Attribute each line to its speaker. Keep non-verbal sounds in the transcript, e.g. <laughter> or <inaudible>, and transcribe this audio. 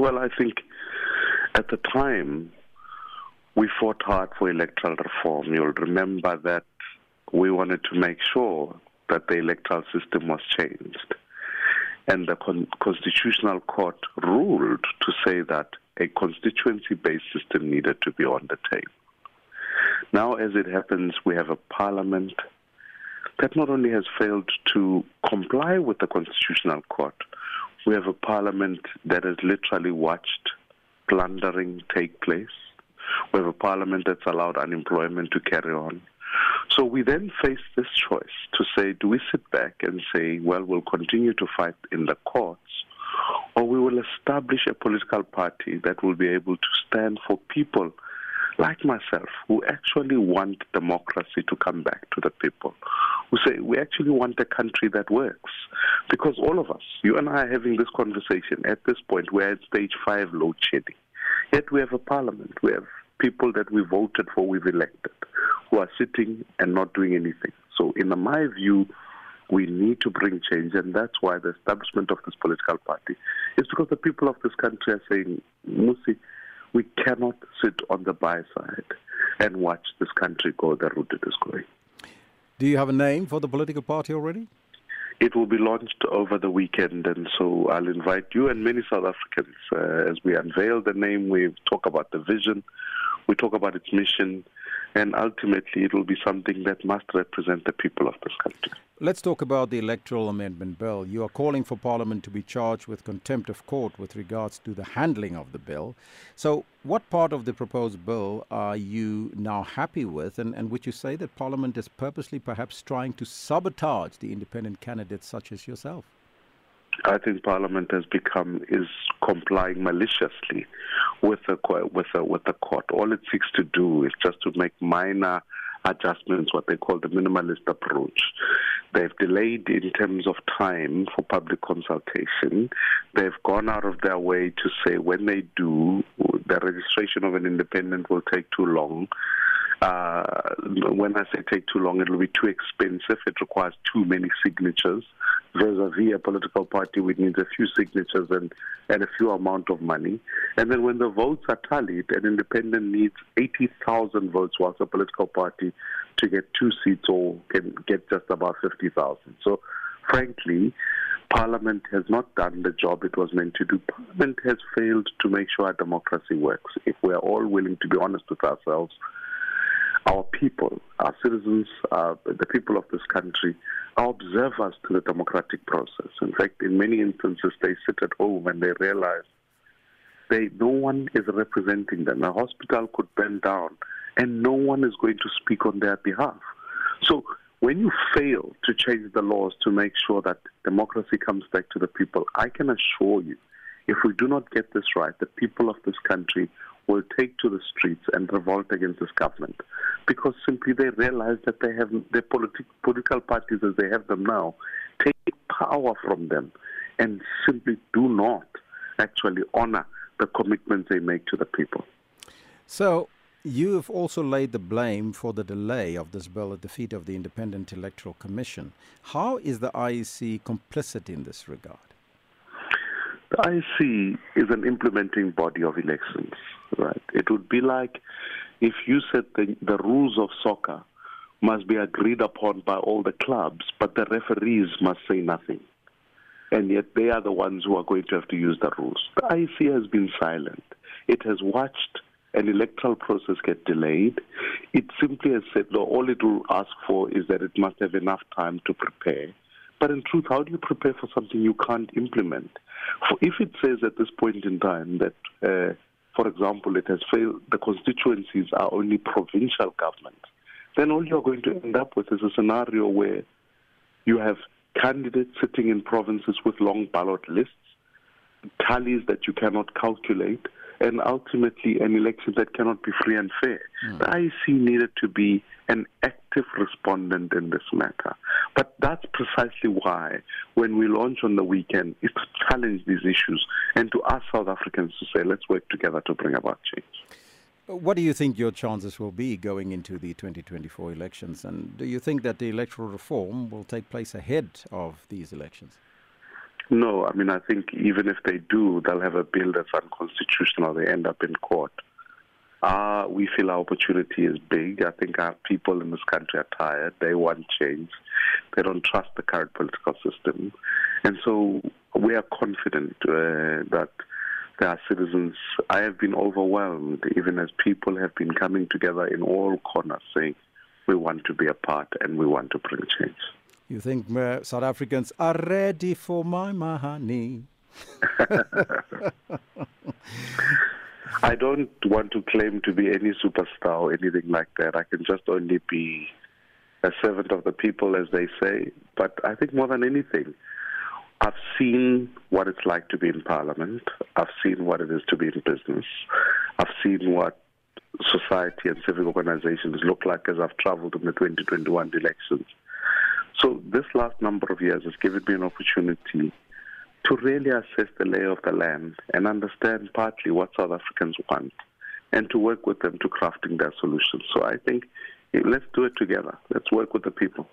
Speaker 1: Well, I think at the time we fought hard for electoral reform. You'll remember that we wanted to make sure that the electoral system was changed. And the con- Constitutional Court ruled to say that a constituency based system needed to be on the table. Now, as it happens, we have a parliament that not only has failed to comply with the Constitutional Court, we have a parliament that has literally watched plundering take place. We have a parliament that's allowed unemployment to carry on. So we then face this choice to say, do we sit back and say, well, we'll continue to fight in the courts, or we will establish a political party that will be able to stand for people like myself who actually want democracy to come back to the people, who say we actually want a country that works. Because all of us, you and I are having this conversation at this point, we're at stage five load shedding. Yet we have a parliament, we have people that we voted for, we've elected, who are sitting and not doing anything. So, in my view, we need to bring change, and that's why the establishment of this political party is because the people of this country are saying, Mmusi, we cannot sit on the by side and watch this country go the route it is going.
Speaker 2: Do you have a name for the political party already?
Speaker 1: It will be launched over the weekend, and so I'll invite you and many South Africans uh, as we unveil the name. We talk about the vision, we talk about its mission, and ultimately it will be something that must represent the people of this country.
Speaker 2: Let's talk about the Electoral Amendment Bill. You are calling for Parliament to be charged with contempt of court with regards to the handling of the bill. So, what part of the proposed bill are you now happy with, and, and would you say that Parliament is purposely perhaps trying to sabotage the independent candidates such as yourself?
Speaker 1: I think Parliament has become is complying maliciously with the with the, with the court. All it seeks to do is just to make minor adjustments, what they call the minimalist approach. They've delayed in terms of time for public consultation. They've gone out of their way to say when they do, the registration of an independent will take too long. Uh, when I say take too long, it will be too expensive. It requires too many signatures. Vis-a-vis a political party, which needs a few signatures and, and a few amount of money. And then when the votes are tallied, an independent needs 80,000 votes, whilst a political party to get two seats or can get just about 50,000. So, frankly, Parliament has not done the job it was meant to do. Parliament has failed to make sure our democracy works. If we are all willing to be honest with ourselves, our people, our citizens, uh, the people of this country are observers to the democratic process. In fact, in many instances, they sit at home and they realize they no one is representing them. A hospital could burn down, and no one is going to speak on their behalf. So when you fail to change the laws to make sure that democracy comes back to the people, I can assure you, if we do not get this right, the people of this country will take to the streets and revolt against this government because simply they realize that they have their politi- political parties as they have them now take power from them and simply do not actually honor the commitments they make to the people.
Speaker 2: So, you have also laid the blame for the delay of this bill at the feet of the Independent Electoral Commission. How is the IEC complicit in this regard?
Speaker 1: The IEC is an implementing body of elections, right? It would be like if you said the, the rules of soccer must be agreed upon by all the clubs, but the referees must say nothing. And yet they are the ones who are going to have to use the rules. The IEC has been silent. It has watched an electoral process get delayed. It simply has said, no, all it will ask for is that it must have enough time to prepare. But in truth, how do you prepare for something you can't implement? For if it says at this point in time that uh, for example, it has failed, the constituencies are only provincial governments, then all you're going to end up with is a scenario where you have candidates sitting in provinces with long ballot lists, tallies that you cannot calculate, and ultimately an election that cannot be free and fair. Mm. The IEC needed to be an active respondent in this matter. But that's precisely why, when we launch on the weekend, it's to challenge these issues and to ask South Africans to say, let's work together to bring about change.
Speaker 2: What do you think your chances will be going into the 2024 elections? And do you think that the electoral reform will take place ahead of these elections?
Speaker 1: No, I mean, I think even if they do, they'll have a bill that's unconstitutional. They end up in court. Uh, we feel our opportunity is big. I think our people in this country are tired. They want change. They don't trust the current political system. And so we are confident uh, that are citizens. I have been overwhelmed, even as people have been coming together in all corners saying, we want to be a part and we want to bring change.
Speaker 2: You think South Africans are ready for Maimane? <laughs>
Speaker 1: I don't want to claim to be any superstar or anything like that. I can just only be a servant of the people, as they say. But I think more than anything, I've seen what it's like to be in Parliament. I've seen what it is to be in business. I've seen what society and civic organizations look like as I've traveled in the 2021 elections. So this last number of years has given me an opportunity to really assess the lay of the land and understand partly what South Africans want and to work with them to crafting their solutions. So I think eh, let's do it together. Let's work with the people.